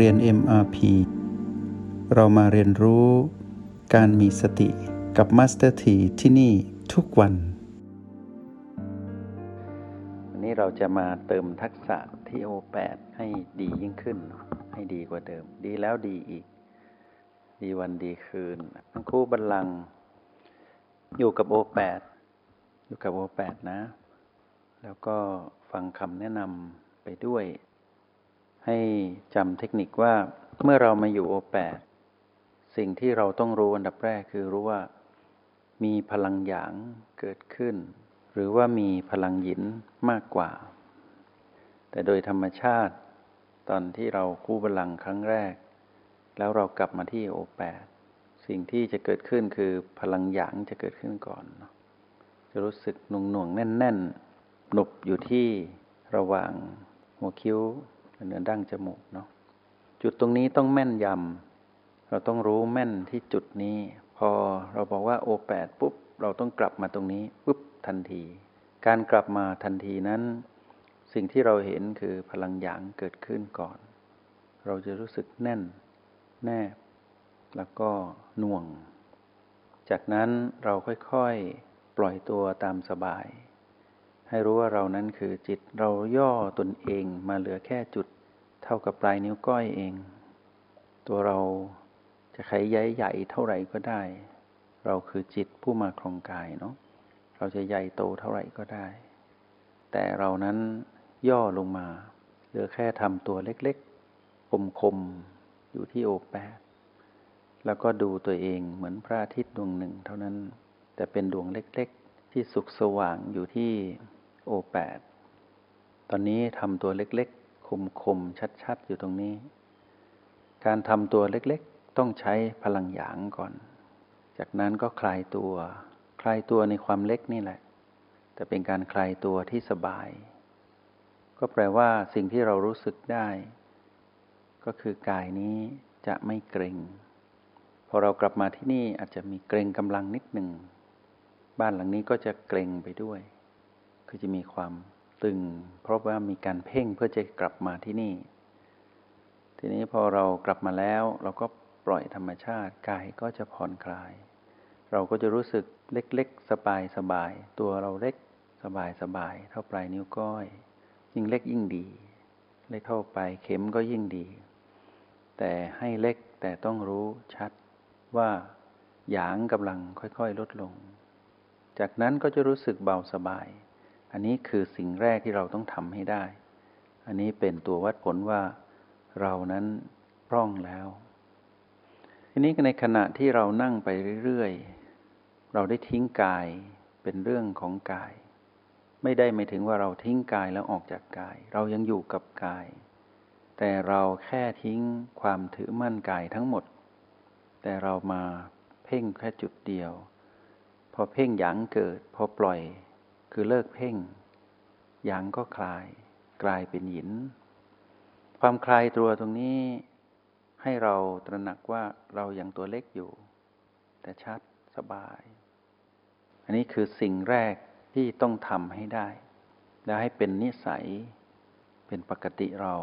เรียน MRP เรามาเรียนรู้การมีสติกับ Master T ที่ที่นี่ทุกวัน วันนี้เราจะมาเติมทักษะที่ O8 ให้ดียิ่งขึ้น ให้ดีกว่าเดิม ดีแล้วดีอีก ดีวันดีคืน ทั้งคู่บัลลังก์อยู่กับ O8 อยู่กับ O8 นะ แล้วก็ฟังคำแนะนำไปด้วย ให้จำเทคนิคว่าเมื่อเรามาอยู่ O8 สิ่งที่เราต้องรู้อันดับแรกคือรู้ว่า มีพลังหยางเกิดขึ้น หรือว่ามีพลังหยินมากกว่า แต่โดยธรรมชาติ ตอนที่เราคู่พลังครั้งแรก แล้วเรากลับมาที่โอแปดสิ่งที่จะเกิดขึ้นคือพลังหยางจะเกิดขึ้นก่อน จะรู้สึกหน่วงหน่วงแน่นแน่นหนุบอยู่ที่ระหว่างหัวคิ้ว เนื้อดั้งจมูกเนาะจุดตรงนี้ต้องแม่นยำเราต้องรู้แม่นที่จุดนี้ พอเราบอกว่าโอแปดปุ๊บเราต้องกลับมาตรงนี้ปุ๊บทันที การกลับมาทันทีนั้น สิ่งที่เราเห็นคือพลังหยางเกิดขึ้นก่อน เราจะรู้สึกแน่น แนบ แล้วก็หน่วง จากนั้นเราค่อยๆปล่อยตัวตามสบาย ให้รู้ว่าเรานั้นคือจิตเราย่อตนเองมาเหลือแค่จุดเท่ากับปลายนิ้วก้อยเอง ตัวเราจะขยายใหญ่เท่าไหร่ก็ได้ เราคือจิตผู้มาครองกายเนาะเราจะใหญ่โตเท่าไหร่ก็ได้ แต่เรานั้นย่อลงมาเหลือแค่ทำตัวเล็กๆคมๆอยู่ที่โอแปดแล้วก็ดูตัวเองเหมือนพระอาทิตย์ดวงหนึ่งเท่านั้น แต่เป็นดวงเล็กๆ ที่สุกสว่างอยู่ที่ โอแปดตอนนี้ทำตัวเล็กๆ คมๆ ชัดๆ อยู่ตรงนี้ การทำตัวเล็กๆ ต้องใช้พลังหยางก่อน จากนั้นก็คลายตัว คลายตัวในความเล็กนี่แหละ แต่เป็นการคลายตัวที่สบาย ก็แปลว่าสิ่งที่เรารู้สึกได้ ก็คือกายนี้จะไม่เกรงพอเรากลับมาที่นี่อาจจะมีเกร็งกำลังนิดหนึ่ง บ้านหลังนี้ก็จะเกร็งไปด้วย คือจะมีความตึง เพราะว่ามีการเพ่งเพื่อจะกลับมาที่นี่ ทีนี้พอเรากลับมาแล้ว เราก็ปล่อยธรรมชาติกายก็จะผ่อนคลาย เราก็จะรู้สึกเล็กๆ สบายสบาย ตัวเราเล็กสบายสบายเท่าปลายนิ้วก้อย ยิ่งเล็กยิ่งดีเล็กเท่าปลายเข็มก็ยิ่งดี แต่ให้เล็กแต่ต้องรู้ชัดว่าหยางกำลังค่อยๆ ลดลง จากนั้นก็จะรู้สึกเบาสบาย อันนี้คือสิ่งแรกที่เราต้องทำให้ได้ อันนี้เป็นตัววัดผลว่าเรานั้นพร่องแล้ว ทีนี้ในขณะที่เรานั่งไปเรื่อยๆ เราได้ทิ้งกายเป็นเรื่องของกาย ไม่ได้ไม่ถึงว่าเราทิ้งกายแล้วออกจากกาย เรายังอยู่กับกาย แต่เราแค่ทิ้งความถือมั่นกายทั้งหมด แต่เรามาเพ่งแค่จุดเดียว พอเพ่งหยางเกิด พอปล่อย คือเลิกเพ่งหยางก็คลาย กลายเป็นหิน ความคลายตัวตรงนี้ให้เราตระหนักว่าเรายัางตัวเล็กอยู่ แต่ชัดสบาย อันนี้คือสิ่งแรกที่ต้องทำให้ได้ และให้เป็นนิสัยเป็นปกติเรา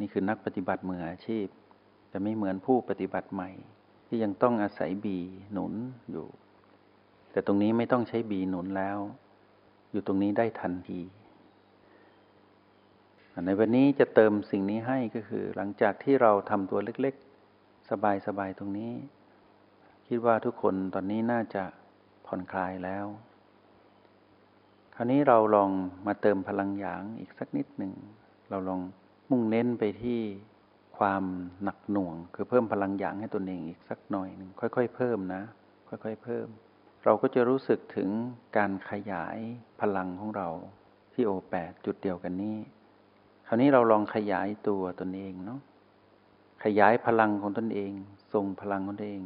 นี่คือนักปฏิบัติมืออาชีพ จะไม่เหมือนผู้ปฏิบัติใหม่ ที่ยังต้องอาศัยบีหนุนอยู่ แต่ตรงนี้ไม่ต้องใช้บีหนุนแล้ว อยู่ตรงนี้ได้ทันทีในวันนี้จะเติมสิ่งนี้ให้ก็คือ หลังจากที่เราทำตัวเล็กๆ สบายๆ ตรงนี้ คิดว่าทุกคนตอนนี้น่าจะผ่อนคลายแล้ว คราวนี้เราลองมาเติมพลังหยางอีกสักนิดหนึ่ง เราลองมุ่งเน้นไปที่ความหนักหน่วง คือเพิ่มพลังหยางให้ตนเองอีกสักหน่อยหนึ่งค่อย ๆ เพิ่มนะ ค่อย ๆ เพิ่ม เราก็จะรู้สึกถึงการขยายพลังของเราที่โอแปดจุดเดียวกันนี้ คราวนี้เราลองขยายตัวตนเองเนาะขยายพลังของตนเองทรงพลังของตนเอง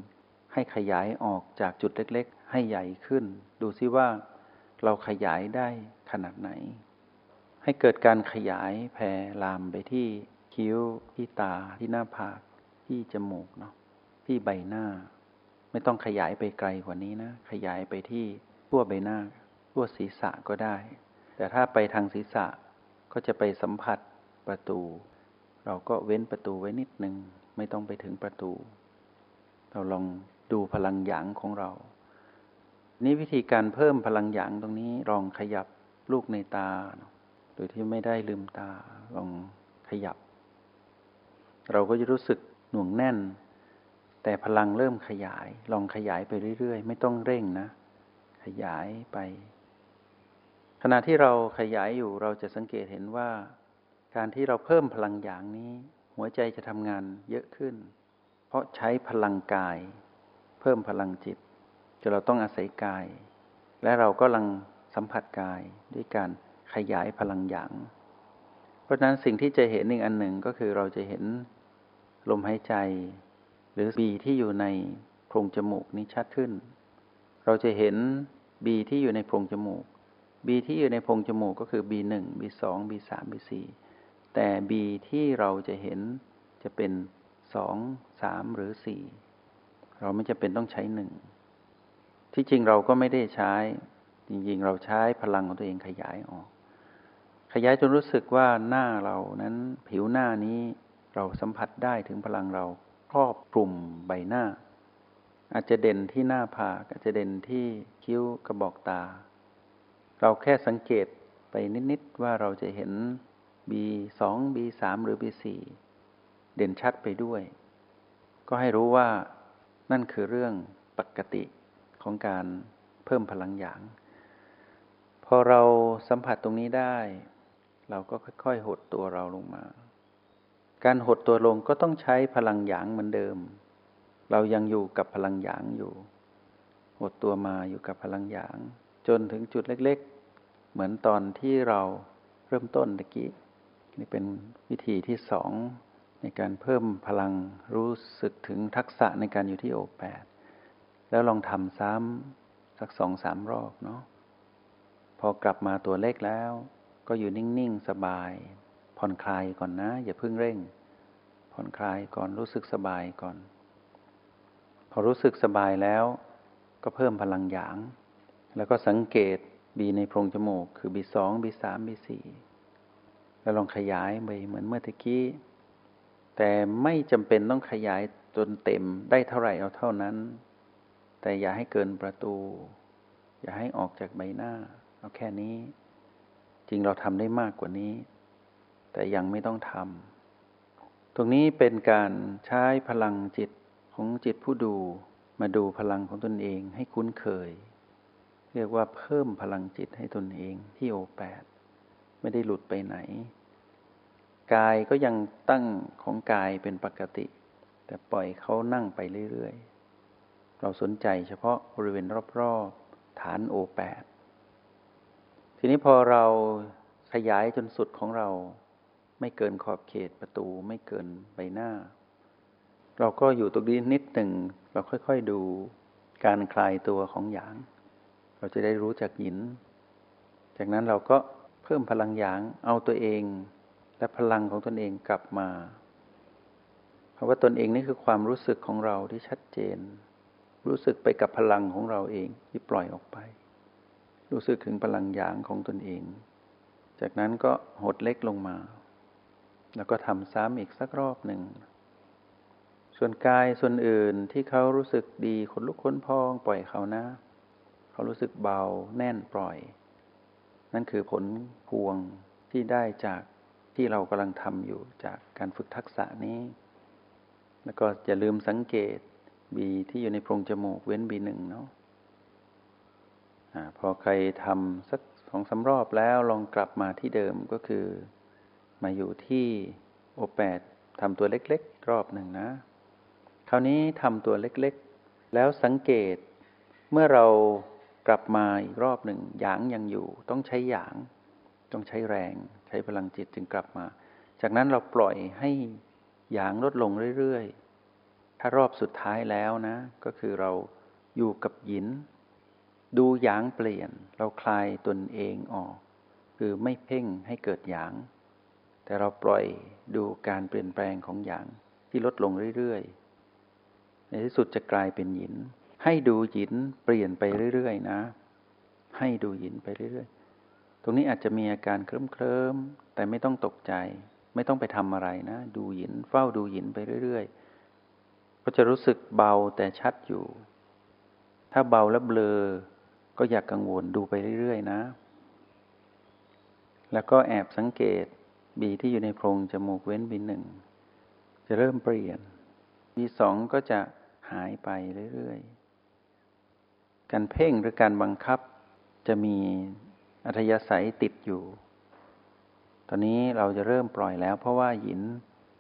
ให้ขยายออกจากจุดเล็ก ๆ ให้ใหญ่ขึ้น ดูซิว่าเราขยายได้ขนาดไหน ให้เกิดการขยายแผ่ลามไปที่คิ้วที่ตาที่หน้าผากที่จมูกเนาะที่ใบหน้า ไม่ต้องขยายไปไกลกว่านี้นะ ขยายไปที่ทั่วใบหน้า ทั่วศีรษะก็ได้ แต่ถ้าไปทางศีรษะก็จะไปสัมผัสประตู เราก็เว้นประตูไว้นิดหนึ่งไม่ต้องไปถึงประตู เราลองดูพลังหยางของเรา นี่วิธีการเพิ่มพลังหยางตรงนี้ลองขยับลูกในตา โดยที่ไม่ได้ลืมตา ลองขยับ เราก็จะรู้สึกหน่วงแน่น แต่พลังเริ่มขยาย ลองขยายไปเรื่อย ๆ ไม่ต้องเร่งนะ ขยายไป ขณะที่เราขยายอยู่เราจะสังเกตเห็นว่า การที่เราเพิ่มพลังหยางนี้ หัวใจจะทำงานเยอะขึ้น เพราะใช้พลังกาย เพิ่มพลังจิตจะเราต้องอาศัยกาย และเราก็ลังสัมผัสกายด้วยการขยายพลังหยาง เพราะฉะนั้นสิ่งที่จะเห็นอีกอันหนึ่งก็คือเราจะเห็นลมหายใจ หรือบีที่อยู่ในโพรงจมูกนี้ชัดขึ้น เราจะเห็นบีที่อยู่ในโพรงจมูกบีที่อยู่ในโพรงจมูกก็คือ B1 B2 B3 B4 แต่ B ที่เราจะเห็นจะเป็นสองสามหรือสี่เราไม่จะเป็นต้องใช้หนึ่งที่จริงเราก็ไม่ได้ใช้ จริงๆ เราใช้พลังของตัวเองขยายออก ขยายจนรู้สึกว่าหน้าเรานั้นผิวหน้านี้เราสัมผัสได้ถึงพลังเรา ครอบกลุ่มใบหน้า อาจจะเด่นที่หน้าผากอาจจะเด่นที่คิ้วกระบอกตา เราแค่สังเกตไปนิด ๆ ว่าเราจะเห็น B2 B3 หรือ B4 เด่นชัดไปด้วย ก็ให้รู้ว่านั่นคือเรื่องปกติของการเพิ่มพลังหยาง พอเราสัมผัสตรงนี้ได้ เราก็ค่อย ๆ หดตัวเราลงมา การหดตัวลงก็ต้องใช้พลังหยางเหมือนเดิม เรายังอยู่กับพลังหยางอยู่ หดตัวมาอยู่กับพลังหยาง จนถึงจุดเล็ก ๆ เหมือนตอนที่เราเริ่มต้นตะกี้นี่เป็นวิธีที่สองในการเพิ่มพลังรู้สึกถึงทักษะในการอยู่ที่โอแปดแล้วลองทำซ้ำสักสองสามรอบเนาะพอกลับมาตัวเล็กแล้ว ก็อยู่นิ่ง ๆ สบาย ผ่อนคลายก่อนนะ อย่าเพิ่งเร่ง ผ่อนคลายก่อนรู้สึกสบายก่อน พอรู้สึกสบายแล้วก็เพิ่มพลังหยาง แล้วก็สังเกตบีในโพรงจมูก คือบีสองบีสามบีสี่แล้วลองขยายไปเหมือนเมื่อตะกี้ แต่ไม่จำเป็นต้องขยายจนเต็มได้เท่าไหร่เอาเท่านั้น แต่อย่าให้เกินประตู อย่าให้ออกจากใบหน้า เอาแค่นี้ จริงเราทำได้มากกว่านี้ แต่ยังไม่ต้องทำตรงนี้เป็นการใช้พลังจิตของจิตผู้ดูมาดูพลังของตนเองให้คุ้นเคย เรียกว่าเพิ่มพลังจิตให้ตนเองที่โอแปดไม่ได้หลุดไปไหน กายก็ยังตั้งของกายเป็นปกติ แต่ปล่อยเขานั่งไปเรื่อยๆ เราสนใจเฉพาะบริเวณรอบๆ ฐานโอแปดทีนี้พอเราขยายจนสุดของเรา ไม่เกินขอบเขตประตูไม่เกินใบหน้า เราก็อยู่ตรงนี้นิดหนึ่งเราค่อยๆดูการคลายตัวของหยาง เราจะได้รู้จักหิน จากนั้นเราก็เพิ่มพลังหยางเอาตัวเอง และพลังของตนเองกลับมาเพราะว่าตนเองนี่คือความรู้สึกของเราที่ชัดเจน รู้สึกไปกับพลังของเราเองที่ปล่อยออกไป รู้สึกถึงพลังหยางของตนเอง จากนั้นก็หดเล็กลงมา แล้วก็ทำซ้ำอีกสักรอบหนึ่ง ส่วนกายส่วนอื่นที่เขารู้สึกดีขนลุกขนพองปล่อยเขานะ เขารู้สึกเบาแน่นปล่อย นั่นคือผลพวงที่ได้จากที่เรากำลังทำอยู่จากการฝึกทักษะนี้ แล้วก็อย่าลืมสังเกตบีที่อยู่ในโพรงจมูกเว้นบีหนึ่งเนาะอพอใครทำสักสองสารอบแล้วลองกลับมาที่เดิมก็คือ มาอยู่ที่โอแปดทำตัวเล็กๆ รอบหนึ่งนะ คราวนี้ทำตัวเล็กๆ แล้วสังเกตเมื่อเรากลับมาอีกรอบหนึ่งหยางยังอยู่ ต้องใช้หยาง ต้องใช้แรง ใช้พลังจิตจึงกลับมา จากนั้นเราปล่อยให้หยางลดลงเรื่อยๆ ถ้ารอบสุดท้ายแล้วนะ ก็คือเราอยู่กับหยิน ดูหยางเปลี่ยน เราคลายตนเองออก คือไม่เพ่งให้เกิดหยาง แต่เราปล่อยดูการเปลี่ยนแปลงของหยางที่ลดลงเรื่อยๆ ในที่สุดจะกลายเป็นหิน ให้ดูหินเปลี่ยนไปเรื่อยๆ นะ ให้ดูหินไปเรื่อยๆ ตรงนี้อาจจะมีอาการเคลิ้มๆ แต่ไม่ต้องตกใจ ไม่ต้องไปทำอะไรนะ ดูหินเฝ้าดูหินไปเรื่อยๆ ก็จะรู้สึกเบาแต่ชัดอยู่ ถ้าเบาแล้วเบลอ ก็อยากกังวลดูไปเรื่อยๆ นะ แล้วก็แอบสังเกต บีที่อยู่ในโพรงจมูกเว้นบีหนึ่งจะเริ่มเปลี่ยนบีสองก็จะหายไปเรื่อยๆ การเพ่งหรือการบังคับจะมีอัธยาศัยติดอยู่ ตอนนี้เราจะเริ่มปล่อยแล้ว เพราะว่าหิน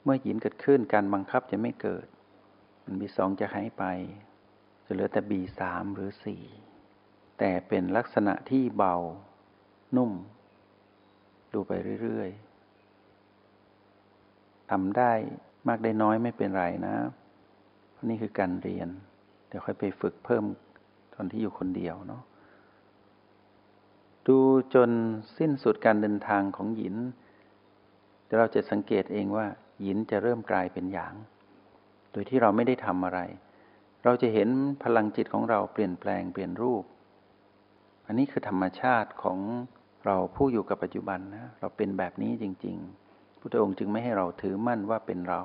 เมื่อหินเกิดขึ้นการบังคับจะไม่เกิดมันบีสองจะหายไป จะเหลือแต่บีสามหรือสี่แต่เป็นลักษณะที่เบานุ่ม ดูไปเรื่อยๆ ทำได้มากได้น้อยไม่เป็นไรนะนี่คือการเรียน เดี๋ยวค่อยไปฝึกเพิ่มตอนที่อยู่คนเดียวเนาะดูจนสิ้นสุดการเดินทางของหยินเดี๋ยวเราจะสังเกตเองว่า หยินจะเริ่มกลายเป็นหยาง โดยที่เราไม่ได้ทำอะไร เราจะเห็นพลังจิตของเราเปลี่ยนแปลงเปลี่ยนรูป อันนี้คือธรรมชาติของเราผู้อยู่กับปัจจุบันนะ เราเป็นแบบนี้จริง ๆ พุทธองค์จึงไม่ให้เราถือมั่นว่าเป็นเรา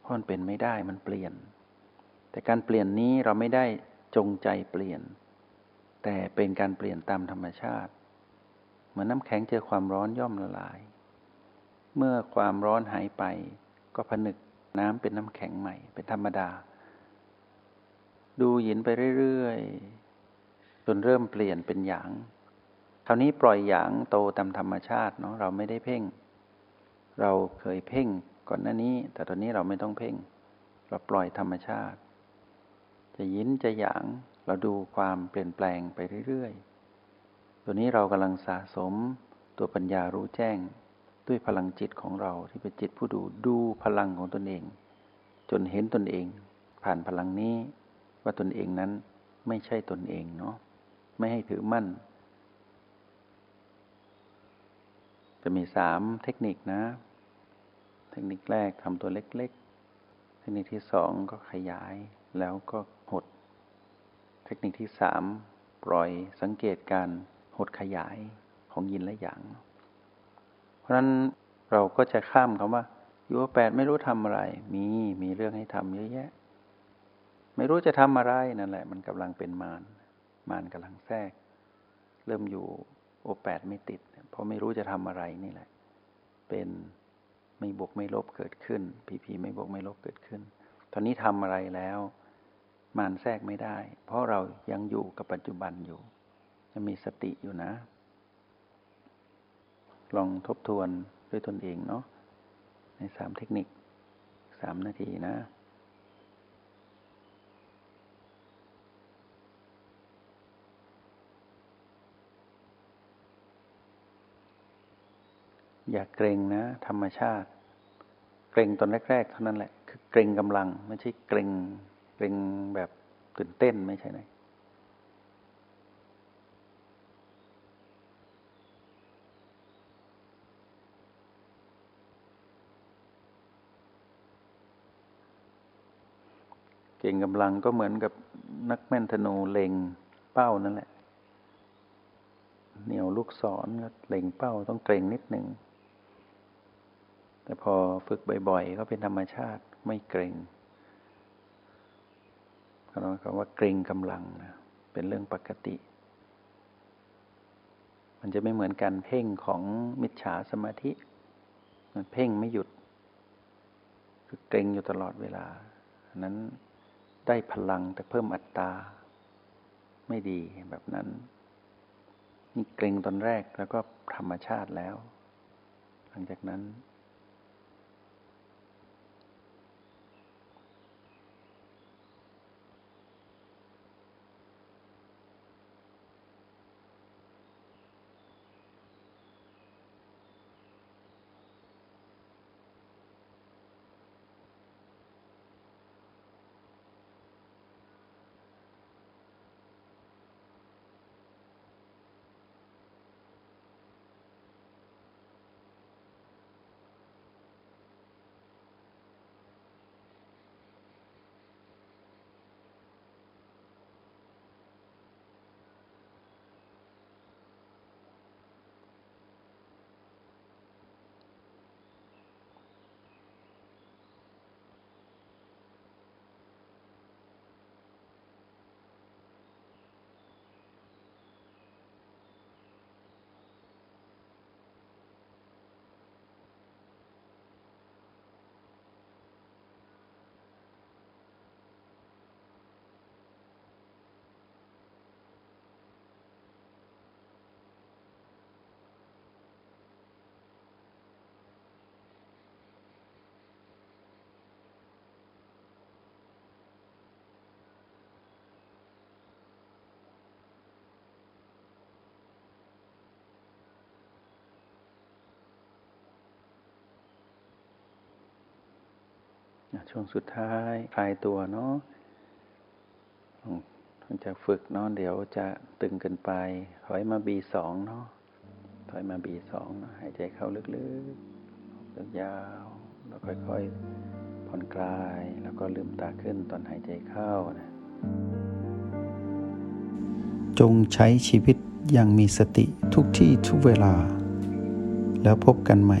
เพราะมันเป็นไม่ได้มันเปลี่ยน แต่การเปลี่ยนนี้เราไม่ได้จงใจเปลี่ยน แต่เป็นการเปลี่ยนตามธรรมชาติ เหมือนน้ำแข็งเจอความร้อนย่อมละลาย เมื่อความร้อนหายไปก็ผนึกน้ำเป็นน้ำแข็งใหม่ เป็นธรรมดา ดูหยินไปเรื่อยๆจนเริ่มเปลี่ยนเป็นหยางคราวนี้ปล่อยหยางโตตามธรรมชาติเนาะเราไม่ได้เพ่ง เราเคยเพ่งก่อนหน้านี้ แต่ตอนนี้เราไม่ต้องเพ่ง เราปล่อยธรรมชาติ จะยินจะหยางเราดูความเปลี่ยนแปลงไปเรื่อยๆ ตัวนี้เรากำลังสะสมตัวปัญญารู้แจ้ง ด้วยพลังจิตของเราที่เป็นจิตผู้ดูดูพลังของตนเอง จนเห็นตนเอง ผ่านพลังนี้ว่าตนเองนั้นไม่ใช่ตนเองเนาะไม่ให้ถือมั่น จะมีสามเทคนิคนะ เทคนิคแรกทำตัวเล็กๆ เทคนิคที่สองก็ขยายแล้วก็หด เทคนิคที่สามปล่อยสังเกตการหดขยายของยินและหยาง เพราะนั้นเราก็จะข้ามคำว่าอยู่แปดไม่รู้ทำอะไร มีมีเรื่องให้ทำเยอะแยะ ไม่รู้จะทำอะไรนั่นแหละ มันกำลังเป็นมารมารกำลังแทรก เริ่มอยู่โอแปดไม่ติด เพราะไม่รู้จะทำอะไรนี่แหละ เป็นไม่บวกไม่ลบเกิดขึ้น พีพีไม่บวกไม่ลบเกิดขึ้น ตอนนี้ทำอะไรแล้วมานแทรกไม่ได้ เพราะเรายังอยู่กับปัจจุบันอยู่ยังมีสติอยู่นะ ลองทบทวนด้วยตนเองเนาะในสามเทคนิคสามนาทีนะ อย่าเกรงนะ ธรรมชาติ เกรงตอนแรกๆเท่านั้นแหละ คือเกรงกำลัง ไม่ใช่เกรงเกรงแบบตื่นเต้นไม่ใช่ไหมเก่งกำลังก็เหมือนกับนักแม่นธนูเล็งเป้านั่นแหละ เหนียวลูกศรก็เล็งเป้าต้องเกรงนิดหนึ่ง แต่พอฝึกบ่อยๆ ก็เป็นธรรมชาติไม่เกรงเราคำว่าเกรงกำลังนะเป็นเรื่องปกติ มันจะไม่เหมือนการเพ่งของมิจฉาสมาธิ มันเพ่งไม่หยุด คือเกรงอยู่ตลอดเวลานั้นได้พลังแต่เพิ่มอัตตาไม่ดีแบบนั้น นี่เกรงตอนแรกแล้วก็ธรรมชาติแล้ว หลังจากนั้น ช่วงสุดท้ายคลายตัวเนาะต้องจะฝึกเนาะเดี๋ยวจะตึงเกินไป ถอยมา B2 เนาะ ถอยมา B2 เนาะหายใจเข้าลึกๆออกยาว แล้วค่อยๆ ผ่อนคลาย แล้วก็ลืมตาขึ้นตอนหายใจเข้านะ จงใช้ชีวิตอย่างมีสติทุกที่ทุกเวลา แล้วพบกันใหม่